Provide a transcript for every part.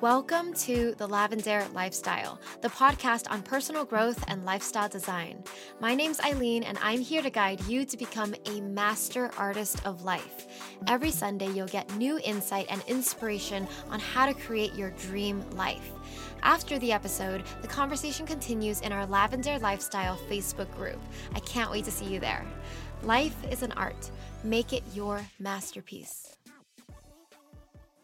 Welcome to The Lavendaire Lifestyle, the podcast on personal growth and lifestyle design. My name's Aileen, and I'm here to guide you to become a master artist of life. Every Sunday, you'll get new insight and inspiration on how to create your dream life. After the episode, the conversation continues in our Lavendaire Lifestyle Facebook group. I can't wait to see you there. Life is an art, make it your masterpiece.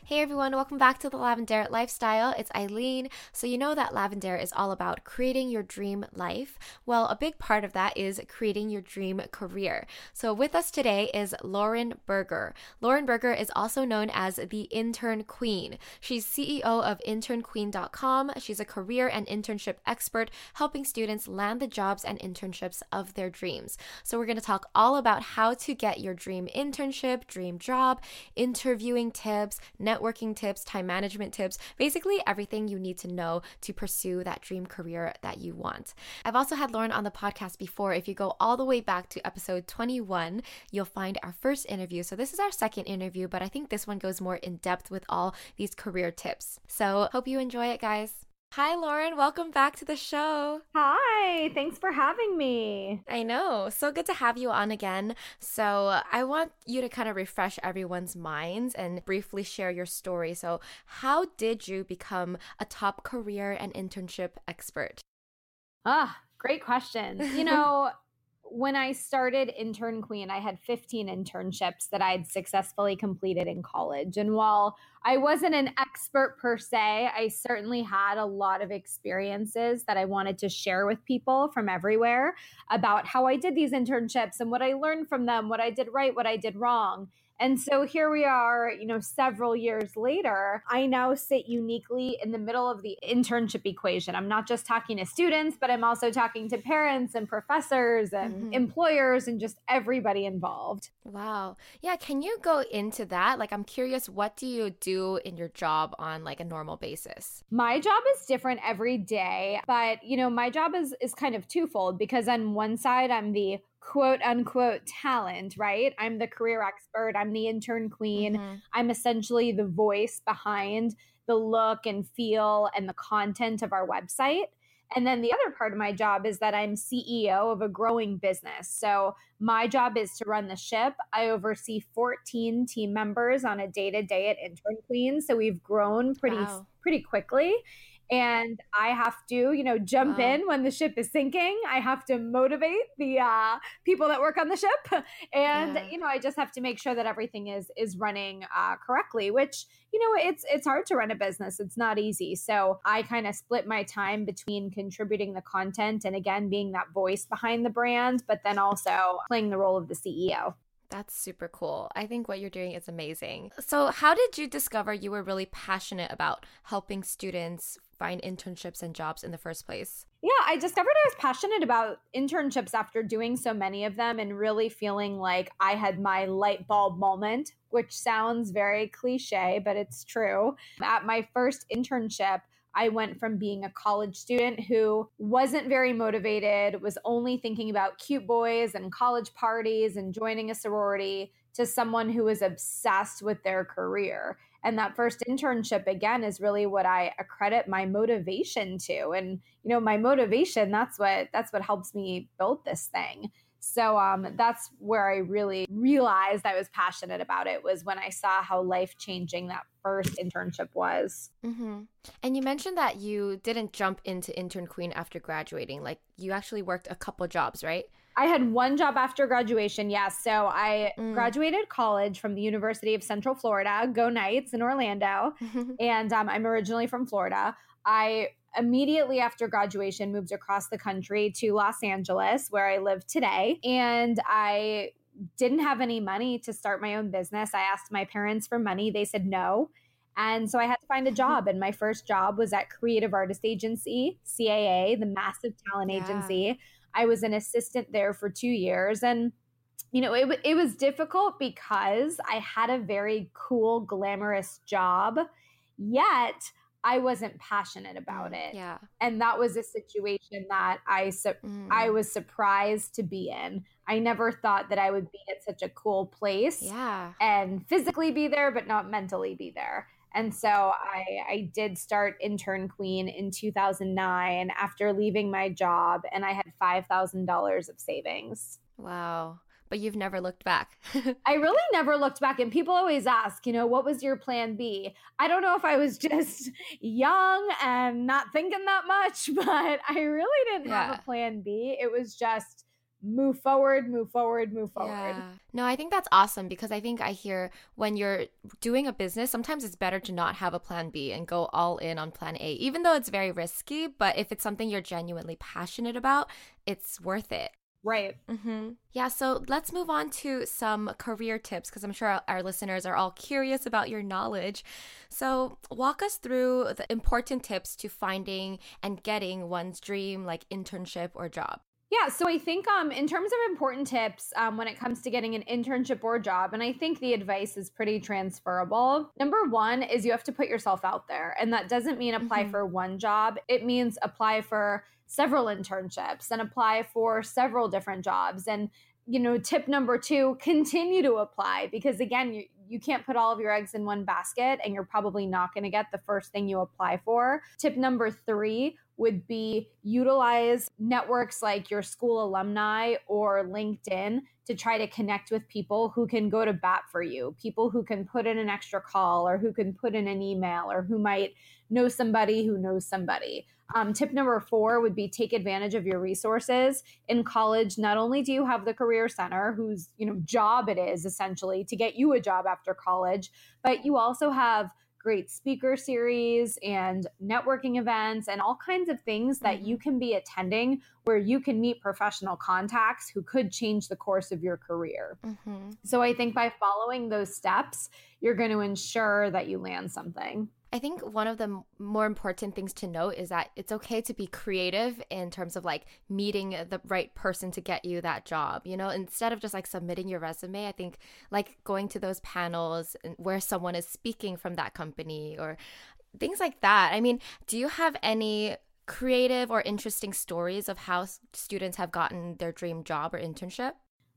Hey everyone, welcome back to the Lavendaire Lifestyle. It's Aileen. So, you know that Lavendaire is all about creating your dream life. Well, a big part of that is creating your dream career. So, with us today is Lauren Berger. Lauren Berger is also known as the Intern Queen. She's CEO of internqueen.com. She's a career and internship expert helping students land the jobs and internships of their dreams. So, we're going to talk all about how to get your dream internship, dream job, interviewing tips, networking tips, time management tips, basically everything you need to know to pursue that dream career that you want. I've also had Lauren on the podcast before. If you go all the way back to episode 21, you'll find our first interview. So this is our second interview, but I think this one goes more in depth with all these career tips. So hope you enjoy it, guys. Hi, Lauren. Welcome back to the show. Hi. Thanks for having me. I know. So good to have you on again. So, I want you to kind of refresh everyone's minds and briefly share your story. So, how did you become a top career and internship expert? Ah, great question. You know, when I started Intern Queen, I had 15 internships that I'd successfully completed in college. And while I wasn't an expert per se, I certainly had a lot of experiences that I wanted to share with people from everywhere about how I did these internships and what I learned from them, what I did right, what I did wrong. And so here we are, you know, several years later. I now sit uniquely in the middle of the internship equation. I'm not just talking to students, but I'm also talking to parents and professors and mm-hmm. employers and just everybody involved. Wow. Yeah, can you go into that? Like I'm curious what do you do in your job on like a normal basis? My job is different every day, but you know, my job is is kind of twofold because on one side I'm the quote unquote talent, right? I'm the career expert, I'm the intern queen. Mm-hmm. I'm essentially the voice behind the look and feel and the content of our website. And then the other part of my job is that I'm CEO of a growing business. So my job is to run the ship. I oversee 14 team members on a day to day at Intern Queen. So we've grown pretty wow. pretty quickly and I have to, you know, jump wow. in when the ship is sinking. I have to motivate the uh, people that work on the ship, and yeah. you know, I just have to make sure that everything is is running uh, correctly. Which you know, it's it's hard to run a business. It's not easy. So I kind of split my time between contributing the content and again being that voice behind the brand, but then also playing the role of the CEO. That's super cool. I think what you're doing is amazing. So, how did you discover you were really passionate about helping students find internships and jobs in the first place? Yeah, I discovered I was passionate about internships after doing so many of them and really feeling like I had my light bulb moment, which sounds very cliche, but it's true. At my first internship, I went from being a college student who wasn't very motivated, was only thinking about cute boys and college parties and joining a sorority, to someone who was obsessed with their career and that first internship again is really what i accredit my motivation to. And you know my motivation that's what that's what helps me build this thing. So um, that's where i really realized i was passionate about it was when i saw how life changing that first internship was. Mm-hmm. and you mentioned that you didn't jump into intern queen after graduating. Like you actually worked a couple jobs right I had one job after graduation. Yes. So I mm. graduated college from the University of Central Florida, Go Knights in Orlando. and um, I'm originally from Florida. I immediately after graduation moved across the country to Los Angeles, where I live today. And I didn't have any money to start my own business. I asked my parents for money, they said no. And so I had to find a job. And my first job was at Creative Artist Agency, CAA, the massive talent yeah. agency. I was an assistant there for two years. And, you know, it, it was difficult because I had a very cool, glamorous job. Yet, I wasn't passionate about Mm, it. Yeah. And that was a situation that I su- I Mm. was surprised to be in. I never thought that I would be at such a cool place Yeah. and physically be there, but not mentally be there. And so I, I did start Intern Queen in 2009 after leaving my job, and I had $5,000 of savings. Wow. But you've never looked back. I really never looked back, and people always ask, you know, what was your plan B? I don't know if I was just young and not thinking that much, but I really didn't have a plan B. It was just move forward, move forward, move forward. Yeah. No, I think that's awesome because I think I hear when you're doing a business, sometimes it's better to not have a plan B and go all in on plan A, even though it's very risky. But if it's something you're genuinely passionate about, it's worth it. Right. Mm-hmm. Yeah, so let's move on to some career tips because I'm sure our- our listeners are all curious about your knowledge. So, walk us through the important tips to finding and getting one's dream, like internship or job. Yeah, so I think um, in terms of important tips um, when it comes to getting an internship or job, and I think the advice is pretty transferable. Number one is you have to put yourself out there, and that doesn't mean apply Mhm. for one job. It means apply for several internships and apply for several different jobs. And you know, tip number two: continue to apply because again, you you can't put all of your eggs in one basket, and you're probably not going to get the first thing you apply for. Tip number three would be utilize networks like your school alumni or LinkedIn to try to connect with people who can go to bat for you, people who can put in an extra call or who can put in an email or who might know somebody who knows somebody. Um, tip number four would be take advantage of your resources. In college, not only do you have the Career Center, whose you know job it is essentially to get you a job after college, but you also have great speaker series and networking events and all kinds of things that you can be attending where you can meet professional contacts who could change the course of your career. Mm-hmm. So I think by following those steps, you're going to ensure that you land something. I think one of the more important things to note is that it's okay to be creative in terms of like meeting the right person to get you that job. You know, instead of just like submitting your resume, I think like going to those panels where someone is speaking from that company or things like that. I mean, do you have any creative or interesting stories of how students have gotten their dream job or internship?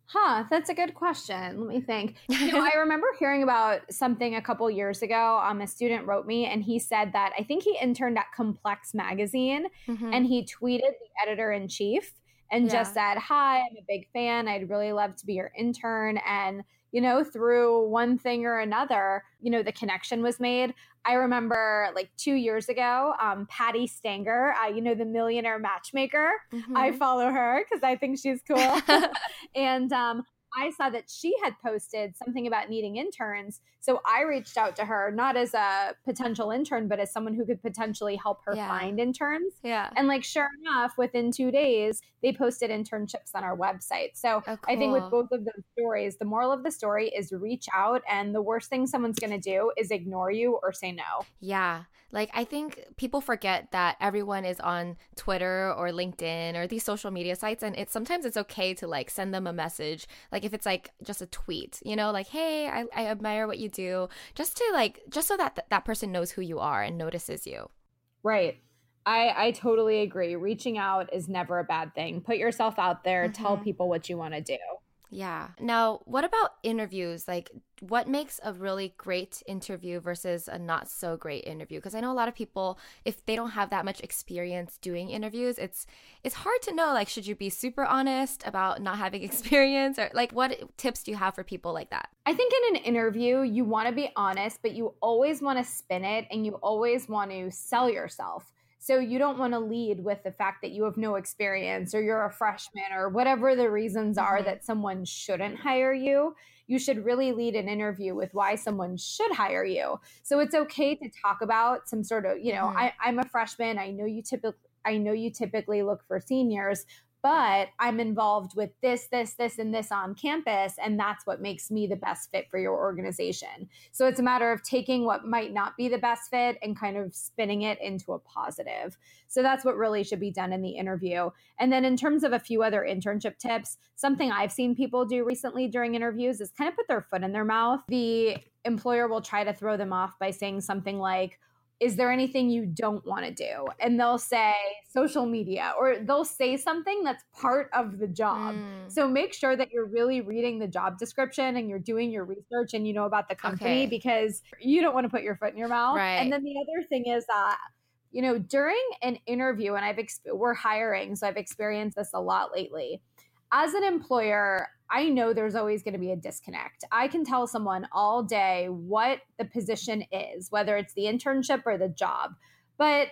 Huh, that's a good question. Let me think. You know, I remember hearing about something a couple years ago. Um, a student wrote me and he said that I think he interned at Complex Magazine Mhm. and he tweeted the editor in chief and just said, Hi, I'm a big fan. I'd really love to be your intern. And, you know, through one thing or another, you know, the connection was made. I remember like two years ago, um, Patti Stanger, uh, you know, the millionaire matchmaker. I Mhm. follow her because I think she's cool. and um, I saw that she had posted something about needing interns. So I reached out to her, not as a potential intern, but as someone who could potentially help her Yeah. find interns. yeah. And like, sure enough, within two days, they posted internships on our website. So Oh, I think with both of those stories, the moral of the story is reach out, and the worst thing someone's going to do is ignore you or say no. Yeah. Like I think people forget that everyone is on Twitter or LinkedIn or these social media sites and it's sometimes it's okay to like send them a message. Like if it's like just a tweet, you know, like, hey, I, I admire what you do. Just to like just so that th- that person knows who you are and notices you. Right. I, I totally agree. Reaching out is never a bad thing. Put yourself out there, tell Mhm. people what you want to do. Yeah. Now, what about interviews? Like, what makes a really great interview versus a not so great interview? Because I know a lot of people, if they don't have that much experience doing interviews, it's it's hard to know. Like, should you be super honest about not having experience, or like, what tips do you have for people like that? I think in an interview, you want to be honest, but you always want to spin it and you always want to sell yourself. So you don't want to lead with the fact that you have no experience or you're a freshman or whatever the reasons are Mhm. that someone shouldn't hire you. You should really lead an interview with why someone should hire you. So it's okay to talk about some sort of, you know, Mhm. I, I'm a freshman. I know you typically I know you typically look for seniors, but I'm involved with this, this, this, and this on campus. And that's what makes me the best fit for your organization. So it's a matter of taking what might not be the best fit and kind of spinning it into a positive. So that's what really should be done in the interview. And then in terms of a few other internship tips, something I've seen people do recently during interviews is kind of put their foot in their mouth. The employer will try to throw them off by saying something like, is there anything you don't want to do? And they'll say social media, or they'll say something that's part of the job. Mm. So make sure that you're really reading the job description and you're doing your research and you know about the company okay. because you don't want to put your foot in your mouth. Right. And then the other thing is that you know during an interview and i've exp- we're hiring so i've experienced this a lot lately as an employer I know there's always going to be a disconnect. I can tell someone all day what the position is, whether it's the internship or the job. But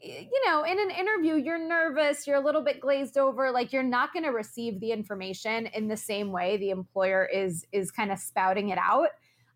you know, in an interview, you're nervous, you're a little bit glazed over, like you're not going to receive the information in the same way the employer is is kind of spouting it out.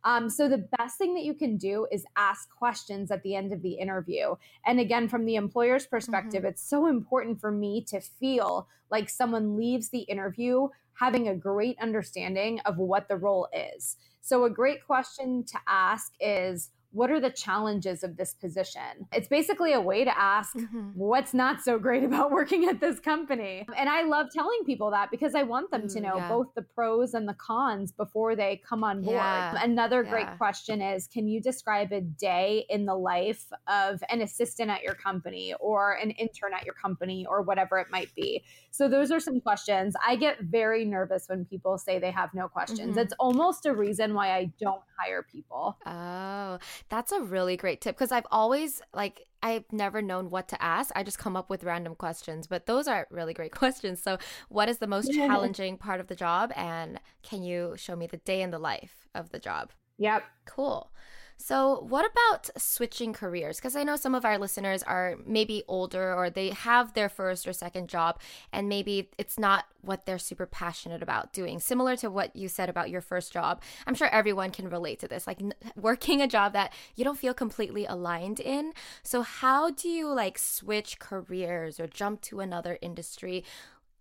Um, so the best thing that you can do is ask questions at the end of the interview. And again, from the employer's perspective, mm-hmm. it's so important for me to feel like someone leaves the interview having a great understanding of what the role is. So, a great question to ask is what are the challenges of this position? It's basically a way to ask mm-hmm. what's not so great about working at this company. And I love telling people that because I want them to know yeah. both the pros and the cons before they come on board. Yeah. Another yeah. great question is Can you describe a day in the life of an assistant at your company or an intern at your company or whatever it might be? So, those are some questions. I get very nervous when people say they have no questions. Mm-hmm. It's almost a reason why I don't hire people. Oh, that's a really great tip because I've always like I've never known what to ask. I just come up with random questions, but those are really great questions. So, what is the most yeah. challenging part of the job and can you show me the day in the life of the job? Yep. Cool. So, what about switching careers? Because I know some of our listeners are maybe older or they have their first or second job, and maybe it's not what they're super passionate about doing. Similar to what you said about your first job, I'm sure everyone can relate to this like working a job that you don't feel completely aligned in. So, how do you like switch careers or jump to another industry?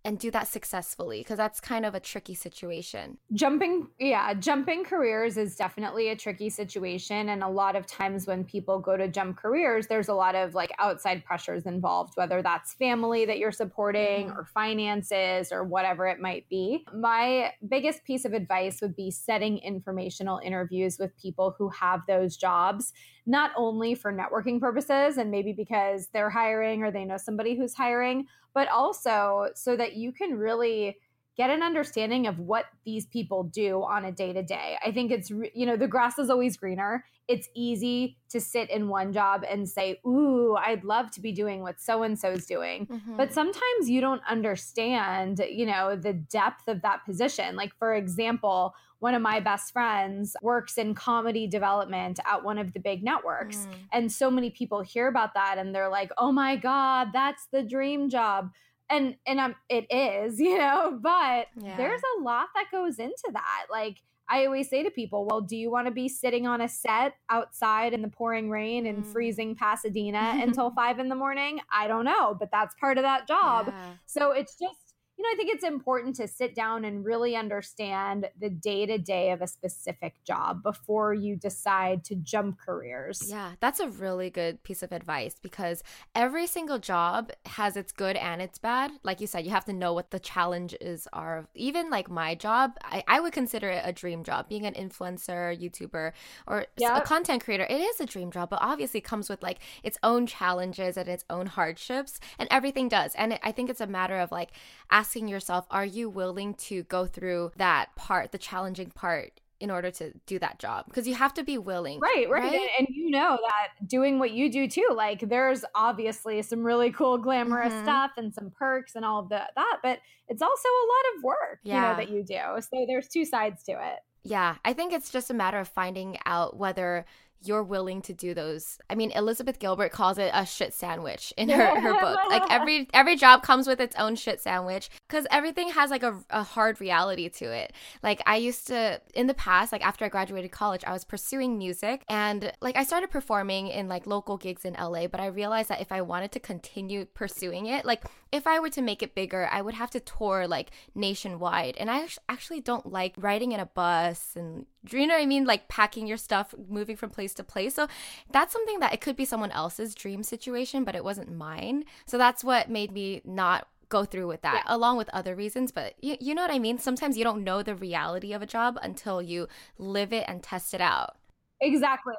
And do that successfully because that's kind of a tricky situation. Jumping, yeah, jumping careers is definitely a tricky situation. And a lot of times when people go to jump careers, there's a lot of like outside pressures involved, whether that's family that you're supporting mm-hmm. or finances or whatever it might be. My biggest piece of advice would be setting informational interviews with people who have those jobs not only for networking purposes and maybe because they're hiring or they know somebody who's hiring, but also so that you can really get an understanding of what these people do on a day to day. I think it's, you know, the grass is always greener. It's easy to sit in one job and say, Ooh, I'd love to be doing what so and so is doing. Mm-hmm. But sometimes you don't understand, you know, the depth of that position. Like, for example, one of my best friends works in comedy development at one of the big networks. Mm. And so many people hear about that and they're like, oh my God, that's the dream job. And and um, it is, you know, but yeah. there's a lot that goes into that. Like I always say to people, well, do you want to be sitting on a set outside in the pouring rain and mm. freezing Pasadena until five in the morning? I don't know, but that's part of that job. Yeah. So it's just you know, I think it's important to sit down and really understand the day to day of a specific job before you decide to jump careers. Yeah, that's a really good piece of advice because every single job has its good and its bad. Like you said, you have to know what the challenges are. Even like my job, I, I would consider it a dream job. Being an influencer, YouTuber, or yep. a content creator, it is a dream job, but obviously comes with like its own challenges and its own hardships, and everything does. And it, I think it's a matter of like asking asking yourself, are you willing to go through that part, the challenging part? in order to do that job because you have to be willing right right, right? And, you know that doing what you do too like there's obviously some really cool glamorous mm-hmm. stuff and some perks and all of the, that but it's also a lot of work yeah. you know that you do so there's two sides to it yeah i think it's just a matter of finding out whether you're willing to do those. I mean, Elizabeth Gilbert calls it a shit sandwich in her, her book. Like every every job comes with its own shit sandwich because everything has like a, a hard reality to it. Like I used to in the past, like after I graduated college, I was pursuing music and like I started performing in like local gigs in LA, but I realized that if I wanted to continue pursuing it, like if I were to make it bigger, I would have to tour like nationwide. And I actually don't like riding in a bus and do you know what I mean? Like packing your stuff, moving from place to place. So that's something that it could be someone else's dream situation, but it wasn't mine. So that's what made me not go through with that, yeah. along with other reasons. But you, you know what I mean? Sometimes you don't know the reality of a job until you live it and test it out. Exactly.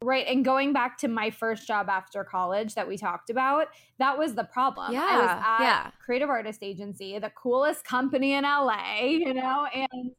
Right. And going back to my first job after college that we talked about, that was the problem. Yeah. I was at yeah. creative artist agency, the coolest company in LA, you know, and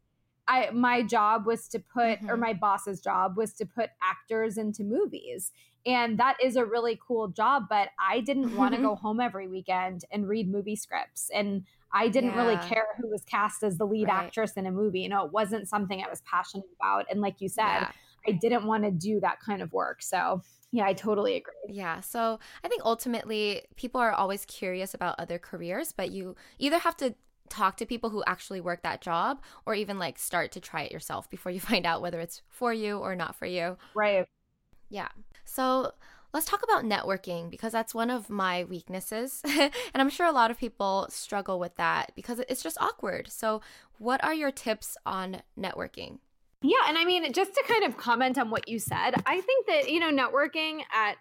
I my job was to put mm-hmm. or my boss's job was to put actors into movies. And that is a really cool job, but I didn't want to go home every weekend and read movie scripts. And I didn't yeah. really care who was cast as the lead right. actress in a movie. You know, it wasn't something I was passionate about. And like you said, yeah I didn't want to do that kind of work. So, yeah, I totally agree. Yeah. So, I think ultimately people are always curious about other careers, but you either have to talk to people who actually work that job or even like start to try it yourself before you find out whether it's for you or not for you. Right. Yeah. So, let's talk about networking because that's one of my weaknesses. and I'm sure a lot of people struggle with that because it's just awkward. So, what are your tips on networking? Yeah, and I mean, just to kind of comment on what you said, I think that you know, networking at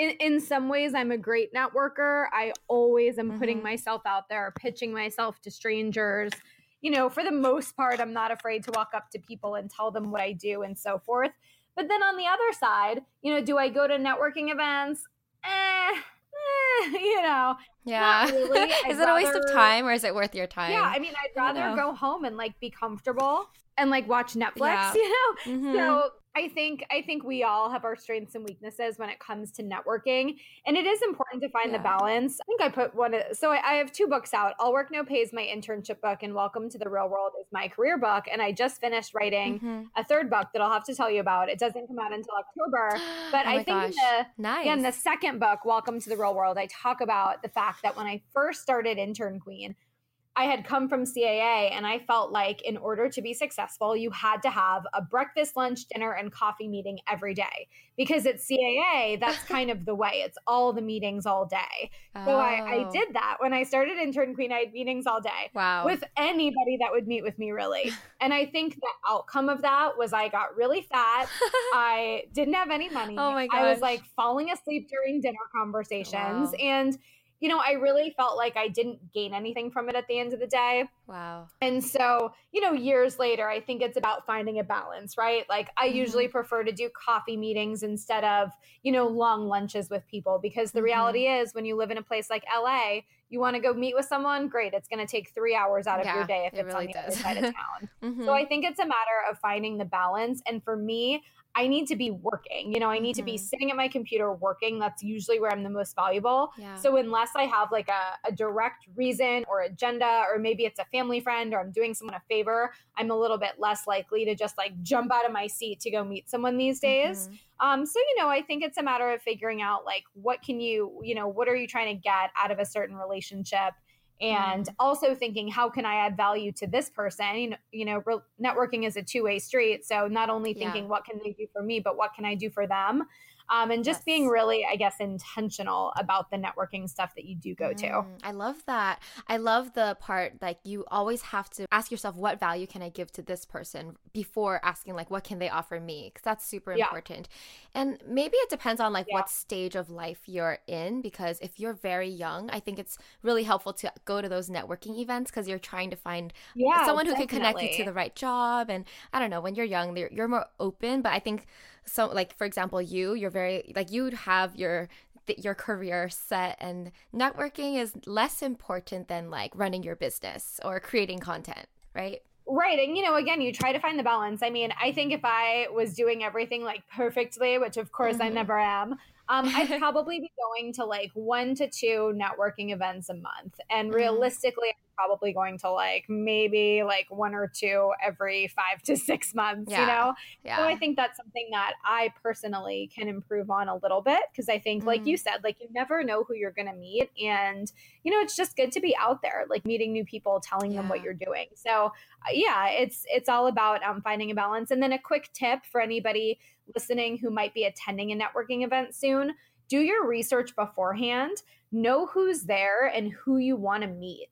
in, in some ways, I'm a great networker. I always am mm-hmm. putting myself out there, pitching myself to strangers. You know, for the most part, I'm not afraid to walk up to people and tell them what I do and so forth. But then on the other side, you know, do I go to networking events? Eh, eh you know, yeah. Really. is it rather, a waste of time or is it worth your time? Yeah, I mean, I'd rather go home and like be comfortable and like watch Netflix, yeah. you know? Mm-hmm. So I think I think we all have our strengths and weaknesses when it comes to networking, and it is important to find yeah. the balance. I think I put one. So I, I, have two books out. All Work No Pay is my internship book, and Welcome to the Real World is my career book. And I just finished writing mm-hmm. a third book that I'll have to tell you about. It doesn't come out until October, but oh I think gosh. the nice. again the second book, Welcome to the Real World, I talk about the fact that when I first started Intern Queen I had come from CAA and I felt like in order to be successful, you had to have a breakfast, lunch, dinner, and coffee meeting every day. Because at CAA, that's kind of the way. It's all the meetings all day. Oh. So I, I, oh. did that. When I started Intern Queen, I had meetings all day. Wow. With anybody that would meet with me, really. and I think the outcome of that was I got really fat. I didn't have any money. Oh my gosh. I was like falling asleep during dinner conversations. Wow. And you know, I really felt like I didn't gain anything from it at the end of the day. Wow. And so, you know, years later, I think it's about finding a balance, right? Like, I mm-hmm. usually prefer to do coffee meetings instead of, you know, long lunches with people because the mm-hmm. reality is when you live in a place like LA, you want to go meet with someone, great. It's going to take three hours out of yeah, your day if it it's really on the does. other side of town. mm-hmm. So I think it's a matter of finding the balance. And for me, I need to be working. You know, I need mm-hmm. to be mm-hmm. sitting at my computer working. That's usually where I'm the most valuable. Yeah. So unless I have like a, a, direct reason or agenda, or maybe it's a family friend or I'm doing someone a favor, I'm a little bit less likely to just like jump out of my seat to go meet someone these days. Mm-hmm. Um, so you know, I think it's a matter of figuring out like what can you, you know, what are you trying to get out of a certain relationship and mm. also thinking how can i add value to this person you know re- networking is a two-way street so not only thinking yeah. what can they do for me but what can i do for them um, and just yes. being really, I guess, intentional about the networking stuff that you do go to. Mm, I love that. I love the part like you always have to ask yourself, what value can I give to this person before asking, like, what can they offer me? Because that's super yeah. important. And maybe it depends on like yeah. what stage of life you're in. Because if you're very young, I think it's really helpful to go to those networking events because you're trying to find yeah, someone who definitely. can connect you to the right job. And I don't know, when you're young, you're more open. But I think so like for example you you're very like you'd have your your career set and networking is less important than like running your business or creating content right Right. And, you know, again, you try to find the balance. I mean, I think if I was doing everything like perfectly, which of course mm-hmm. I never am, um, I'd probably be going to like one to two networking events a month. And mm-hmm. realistically, I'm probably going to like maybe like one or two every five to six months, yeah. you know? Yeah. So I think that's something that I personally can improve on a little bit because I think, mm-hmm. like you mm-hmm. said, like you never know who you're going to meet. And, you know, it's just good to be out there, like meeting new people, telling yeah. them what you're doing. So, uh, yeah, it's, it's all about um, finding a balance. And then a quick tip for anybody listening who might be attending a networking event soon, do your research beforehand. Know who's there and who you want to meet.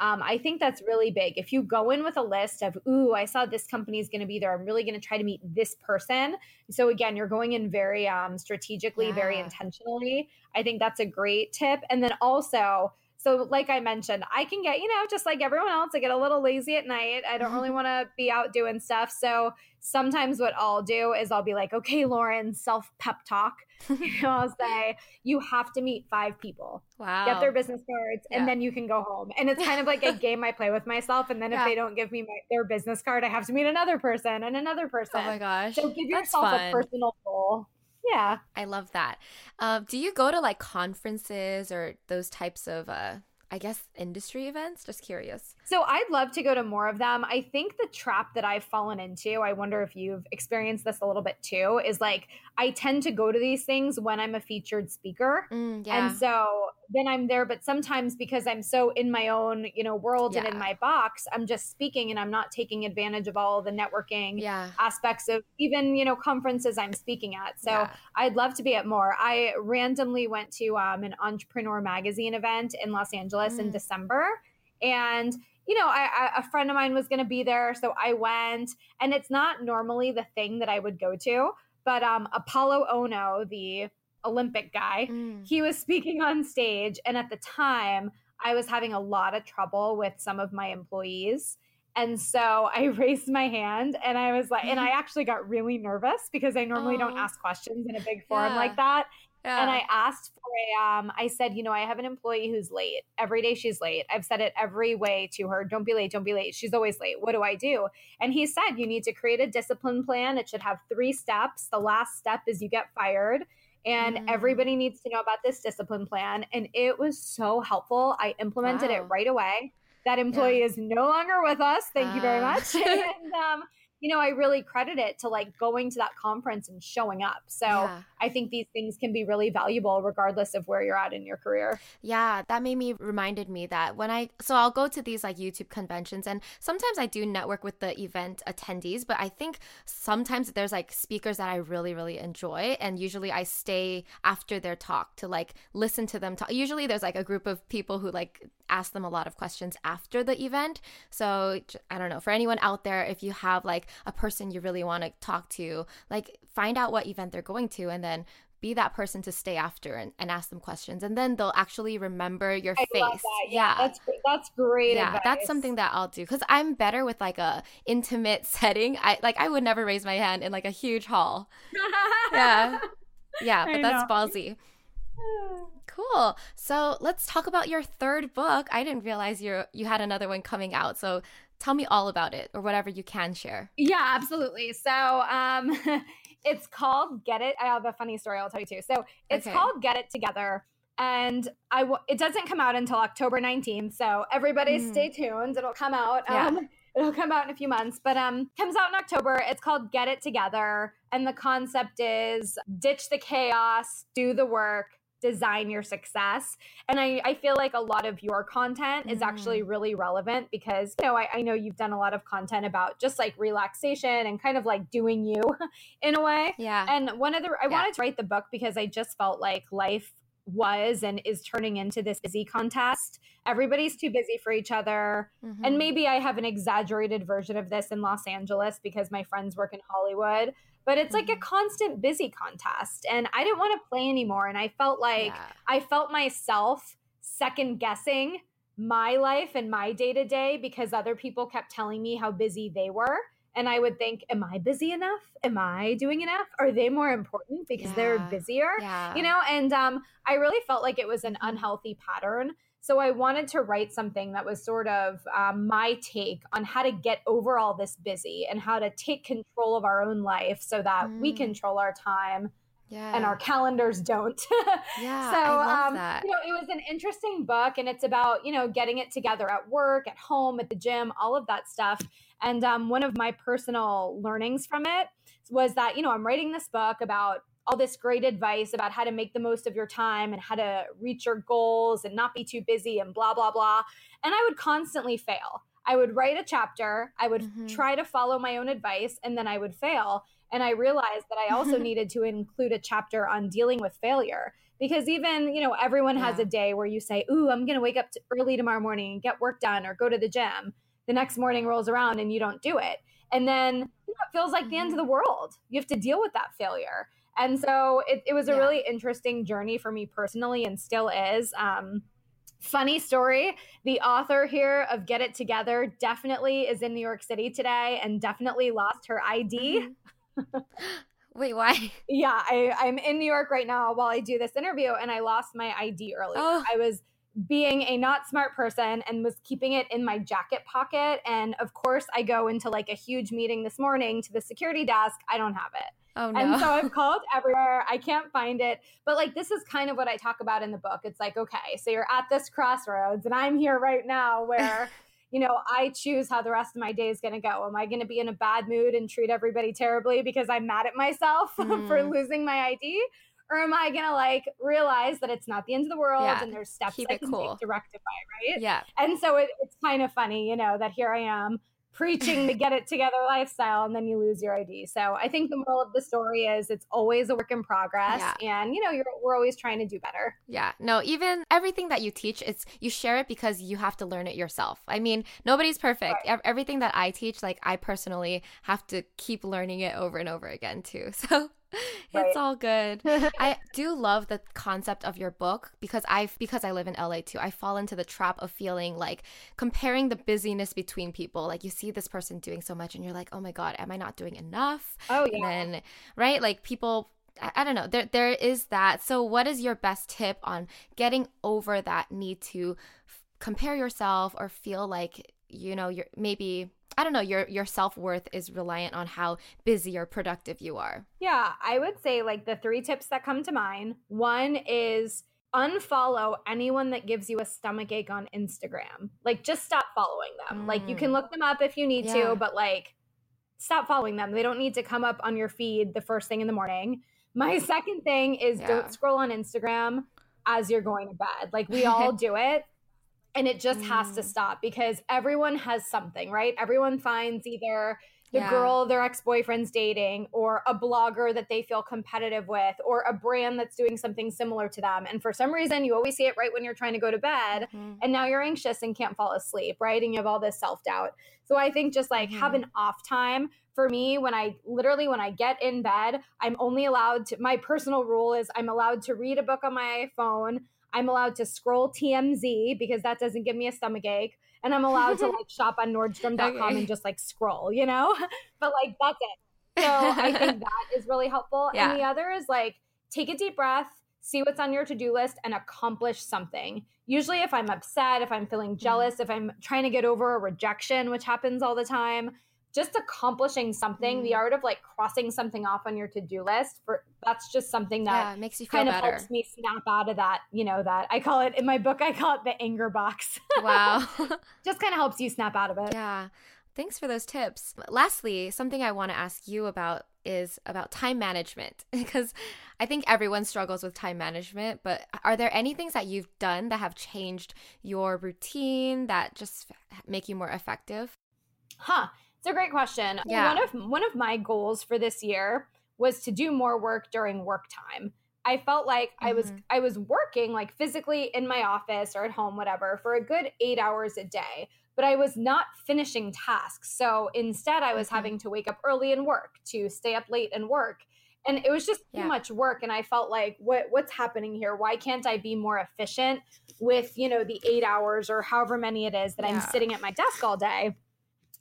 Um, I think that's really big. If you go in with a list of, ooh, I saw this company is going to be there. I'm really going to try to meet this person. So again, you're going in very um, strategically, yeah. very intentionally. I think that's a great tip. And then also So, like I mentioned, I can get, you know, just like everyone else, I get a little lazy at night. I don't really want to be out doing stuff. So, sometimes what I'll do is I'll be like, okay, Lauren, self pep talk. you know, I'll say, you have to meet five people. Wow. Get their business cards, yeah. and then you can go home. And it's kind of like a game I play with myself. And then if yeah. they don't give me my, their business card, I have to meet another person and another person. Oh my gosh. So, give yourself a personal goal. Yeah. I love that. Uh, do you go to like conferences or those types of uh, I guess, industry events? Just curious. So I'd love to go to more of them. I think the trap that I've fallen into, I wonder if you've experienced this a little bit too, is like I tend to go to these things when I'm a featured speaker. Mm, yeah. And so then I'm there. But sometimes because I'm so in my own, you know, world yeah. and in my box, I'm just speaking and I'm not taking advantage of all the networking yeah. aspects of even, you know, conferences I'm speaking at. So yeah. I'd love to be at more. I randomly went to um, an entrepreneur magazine event in Los Angeles mm. in December. And you know, I, I, a friend of mine was going to be there, so I went. And it's not normally the thing that I would go to, but um, Apolo Ohno, the Olympic guy. Mm. He was speaking on stage. And at the time, I was having a lot of trouble with some of my employees. And so I raised my hand and I was like, and I actually got really nervous because I normally oh. don't ask questions in a big forum yeah. like that. Yeah. And I asked for a, um, I said, you know, I have an employee who's late. Every day she's late. I've said it every way to her. Don't be late. Don't be late. She's always late. What do I do? And he said, you need to create a discipline plan. It should have three steps. The last step is you get fired and mm. everybody needs to know about this discipline plan. And it was so helpful. I implemented wow. it right away. That employee yeah. is no longer with us. Thank uh. you very ah. much. and um, you know, I really credit it to like going to that conference and showing up. So yeah. I think these things can be really valuable regardless of where you're at in your career. Yeah, that made me reminded me that when I so I'll go to these like YouTube conventions and sometimes I do network with the event attendees, but I think sometimes there's like speakers that I really really enjoy and usually I stay after their talk to like listen to them talk. Usually there's like a group of people who like ask them a lot of questions after the event. So I don't know, for anyone out there if you have like a person you really want to talk to, like find out what event they're going to and then be that person to stay after and, and ask them questions and then they'll actually remember your I face yeah. yeah. that's that's great yeah advice. that's something that i'll do because i'm better with like a intimate setting i like i would never raise my hand in like a huge hall yeah yeah but that's ballsy cool so let's talk about your third book i didn't realize you you had another one coming out so tell me all about it or whatever you can share. Yeah, absolutely. So, um, it's called Get It. I have a funny story I'll tell you too. So, it's okay. called Get It Together. And I w- it doesn't come out until October 19th. So, everybody mm. stay tuned. It'll come out. Yeah. Um, it'll come out in a few months but um comes out in october it's called get it together and the concept is ditch the chaos do the work design your success. And I, I feel like a lot of your content is actually mm. really relevant because, you know, I, I know you've done a lot of content about just like relaxation and kind of like doing you in a way. Yeah. And one of the, I yeah. wanted to write the book because I just felt like life was and is turning into this busy contest. Everybody's too busy for each other. Mm-hmm. And maybe I have an exaggerated version of this in Los Angeles because my friends work in Hollywood but it's like a mm-hmm. constant busy contest and i didn't want to play anymore and i felt like yeah. i felt myself second guessing my life and my day to day because other people kept telling me how busy they were and i would think am i busy enough am i doing enough are they more important because yeah. they're busier yeah. you know and um, i really felt like it was an mm-hmm. unhealthy pattern so I wanted to write something that was sort of um, my take on how to get over all this busy and how to take control of our own life so that mm. we control our time. Yeah. And our calendars don't. yeah. So, um, you know, it was an interesting book, and it's about you know getting it together at work, at home, at the gym, all of that stuff. And um, one of my personal learnings from it was that you know I'm writing this book about all this great advice about how to make the most of your time and how to reach your goals and not be too busy and blah, blah, blah. And I would constantly fail. I would write a chapter, I would mm-hmm. try to follow my own advice, and then I would fail. And I realized that I also needed to include a chapter on dealing with failure because even, you know, everyone yeah. has a day where you say, Ooh, I'm going to wake up early tomorrow morning and get work done or go to the gym. The next morning rolls around and you don't do it. And then you know, it feels like mm-hmm. the end of mm-hmm. the world. You have to deal with that failure. And so it, it was a yeah. really interesting journey for me personally and still is. Um, Funny story the author here of Get It Together definitely is in New York City today and definitely lost her ID. Mm-hmm. Wait, why? Yeah, I, I'm in New York right now while I do this interview and I lost my ID earlier. Oh. I was being a not smart person and was keeping it in my jacket pocket. And of course, I go into like a huge meeting this morning to the security desk. I don't have it. Oh, no. And so I've called everywhere. I can't find it. But like, this is kind of what I talk about in the book. It's like, okay, so you're at this crossroads, and I'm here right now where. you know, I choose how the rest of my day is going to go. Am I going to be in a bad mood and treat everybody terribly because I'm mad at myself mm. for losing my ID? Or am I going to like realize that it's not the end of the world yeah. and there's steps Keep I can cool. take to rectify right? Yeah. And so it, it's kind of funny, you know, that here I am preaching the get it together lifestyle and then you lose your ID. So I think the moral of the story is it's always a work in progress yeah. and you know we're always trying to do better. Yeah. No, even everything that you teach it's you share it because you have to learn it yourself. I mean, nobody's perfect. Right. Everything that I teach like I personally have to keep learning it over and over again too. So Right. It's all good. I do love the concept of your book because I because I live in LA too. I fall into the trap of feeling like comparing the busyness between people. Like you see this person doing so much and you're like, "Oh my god, am I not doing enough?" Oh yeah. And then right? Like people I, I don't know. There there is that. So what is your best tip on getting over that need to f- compare yourself or feel like you know you're maybe I don't know, your your self-worth is reliant on how busy or productive you are. Yeah, I would say like the three tips that come to mind. One is unfollow anyone that gives you a stomach ache on Instagram. Like just stop following them. Mm. Like you can mm. look them up if you need yeah. to, but like stop following them. They don't need to come up on your feed the first thing in the morning. My second thing is yeah. don't scroll on Instagram as you're going to bed. Like we all do it and it just mm. has to mm. stop because everyone has something, right? Everyone finds either the yeah. girl their ex-boyfriend's dating or a blogger that they feel competitive with or a brand that's doing something similar to them and for some reason you always see it right when you're trying to go to bed mm-hmm. and now you're anxious and can't fall asleep right and you have all this self-doubt so i think just like mm-hmm. have an off time for me when i literally when i get in bed i'm only allowed to my personal rule is i'm allowed to read a book on my phone I'm allowed to scroll TMZ because that doesn't give me a stomach ache. And I'm allowed to like shop on Nordstrom.com okay. and just like scroll, you know? but like that's it. So I think that is really helpful. Yeah. And the other is like take a deep breath, see what's on your to-do list and accomplish something. Usually if I'm upset, if I'm feeling mm-hmm. jealous, mm-hmm. if I'm trying to get over a rejection, which happens all the time, just accomplishing something, mm. the art of like crossing something off on your to-do list for that's just something that yeah, makes you feel kind better. of helps me snap out of that, you know, that I call it in my book, I call it the anger box. Wow. just kind of helps you snap out of it. Yeah. Thanks for those tips. Lastly, something I want to ask you about is about time management because I think everyone struggles with time management, but are there any things that you've done that have changed your routine that just make you more effective? Huh. It's a great question. Yeah. One of one of my goals for this year was to do more work during work time. I felt like mm-hmm. I was mm-hmm. I was working like physically in my office or at home whatever for a good 8 hours a day, but I was not finishing tasks. So instead I was mm-hmm. having to wake up early and work, to stay up late and work. And it was just too yeah. much work and I felt like what what's happening here? Why can't I be more efficient with, you know, the 8 hours or however many it is that yeah. I'm sitting at my desk all day?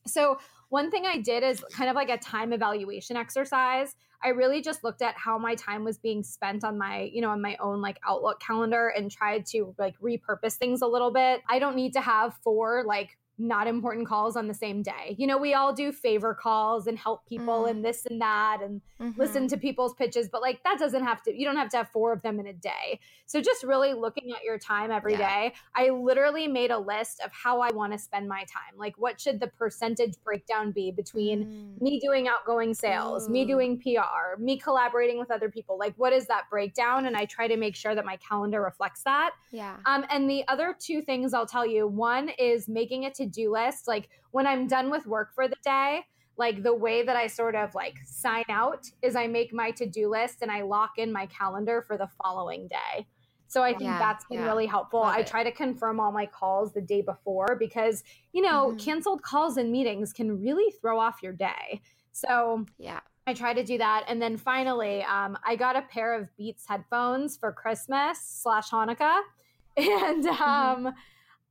So one thing I did is kind of like a time evaluation exercise. I really just looked at how my time was being spent on my, you know, on my own like Outlook calendar and tried to like repurpose things a little bit. I don't need to have four like not important calls on the same day. You know, we all do favor calls and help people mm. and this and that and mm-hmm. listen to people's pitches, but like that doesn't have to, you don't have to have four of them in a day. So just really looking at your time every yeah. day. I literally made a list of how I want to spend my time. Like, what should the percentage breakdown be between mm. me doing outgoing sales, Ooh. me doing PR, me collaborating with other people? Like, what is that breakdown? And I try to make sure that my calendar reflects that. Yeah. Um, and the other two things I'll tell you one is making it to do list. Like when I'm done with work for the day, like the way that I sort of like sign out is I make my to do list and I lock in my calendar for the following day. So I think yeah, that's been yeah. really helpful. Love I it. try to confirm all my calls the day before because, you know, mm-hmm. canceled calls and meetings can really throw off your day. So, yeah. I try to do that. And then finally, um, I got a pair of Beats headphones for Christmas slash Hanukkah and um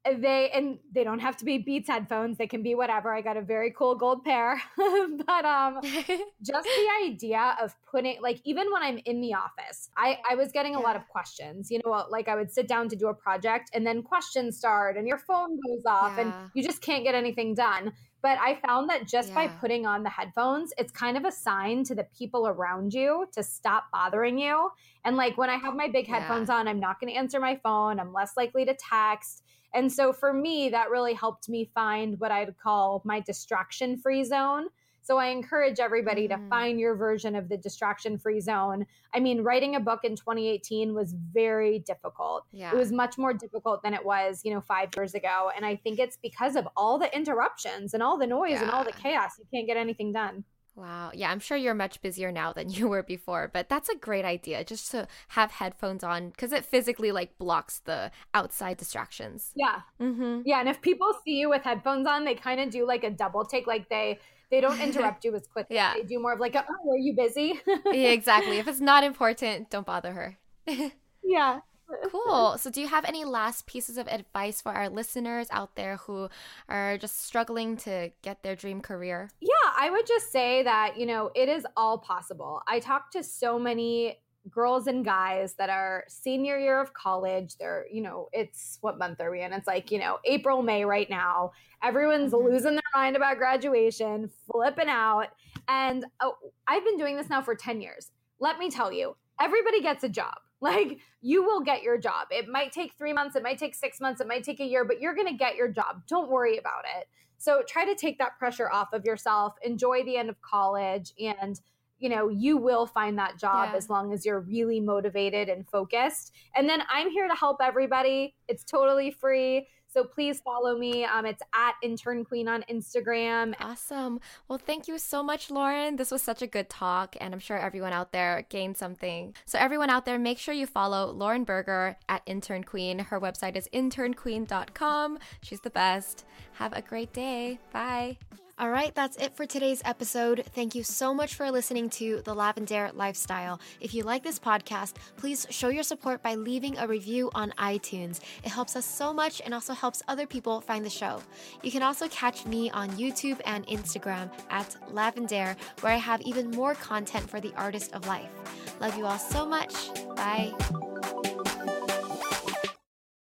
they and they don't have to be beats headphones. They can be whatever. I got a very cool gold pair. But um just the idea of putting like even when i'm in the office i i was getting a lot of questions. You know like i would sit down to do a project and then questions start and your phone goes off yeah. and you just can't get anything done. But i found that just yeah. by putting on the headphones it's kind of a sign to the people around you to stop bothering you. And like when i have my big headphones yeah. on i'm not going to answer my phone. I'm less likely to text and so for me, that really helped me find what I'd call my distraction free zone. So I encourage everybody mm. to find your version of the distraction free zone. I mean, writing a book in 2018 was very difficult. Yeah. It was much more difficult than it was, you know, 5 years ago, and I think it's because of all the interruptions and all the noise yeah. and all the chaos. You can't get anything done. Wow. Yeah, I'm sure you're much busier now than you were before, but that's a great idea just to have headphones on because it physically like blocks the outside distractions. Yeah. Mm-hmm. Yeah. And if people see you with headphones on, they kind of do like a double take, like they, they don't interrupt you as quickly. yeah. They do more of like, a, oh, are you busy? yeah, exactly. If it's not important, don't bother her. yeah cool. So, do you have any last pieces of advice for our listeners out there who are just struggling to get their dream career? Yeah, I would just say that, you know, it is all possible. I talk to so many girls and guys that are senior year of college. They're, you know, it's what month are we in? It's like, you know, April, May right now. Everyone's mm-hmm. losing their mind about graduation, flipping out. And oh, I've been doing this now for 10 years. Let me tell you, everybody gets a job like you will get your job. It might take three months, it might take six months, it might take a year, but you're going to get your job. Don't worry about it. So try to take that pressure off of yourself. Enjoy the end of college and you know, you will find that job yeah. as long as you're really motivated and focused. And then I'm here to help everybody. It's totally free. So please follow me. Um, it's at Intern Queen on Instagram. Awesome. Well, thank you so much, Lauren. This was such a good talk, and I'm sure everyone out there gained something. So, everyone out there, make sure you follow Lauren Berger at Intern Queen. Her website is internqueen.com. She's the best. Have a great day. Bye. All right, that's it for today's episode. Thank you so much for listening to The Lavendaire Lifestyle. If you like this podcast, please show your support by leaving a review on iTunes. It helps us so much and also helps other people find the show. You can also catch me on YouTube and Instagram at Lavendaire, where I have even more content for the artist of life. Love you all so much. Bye.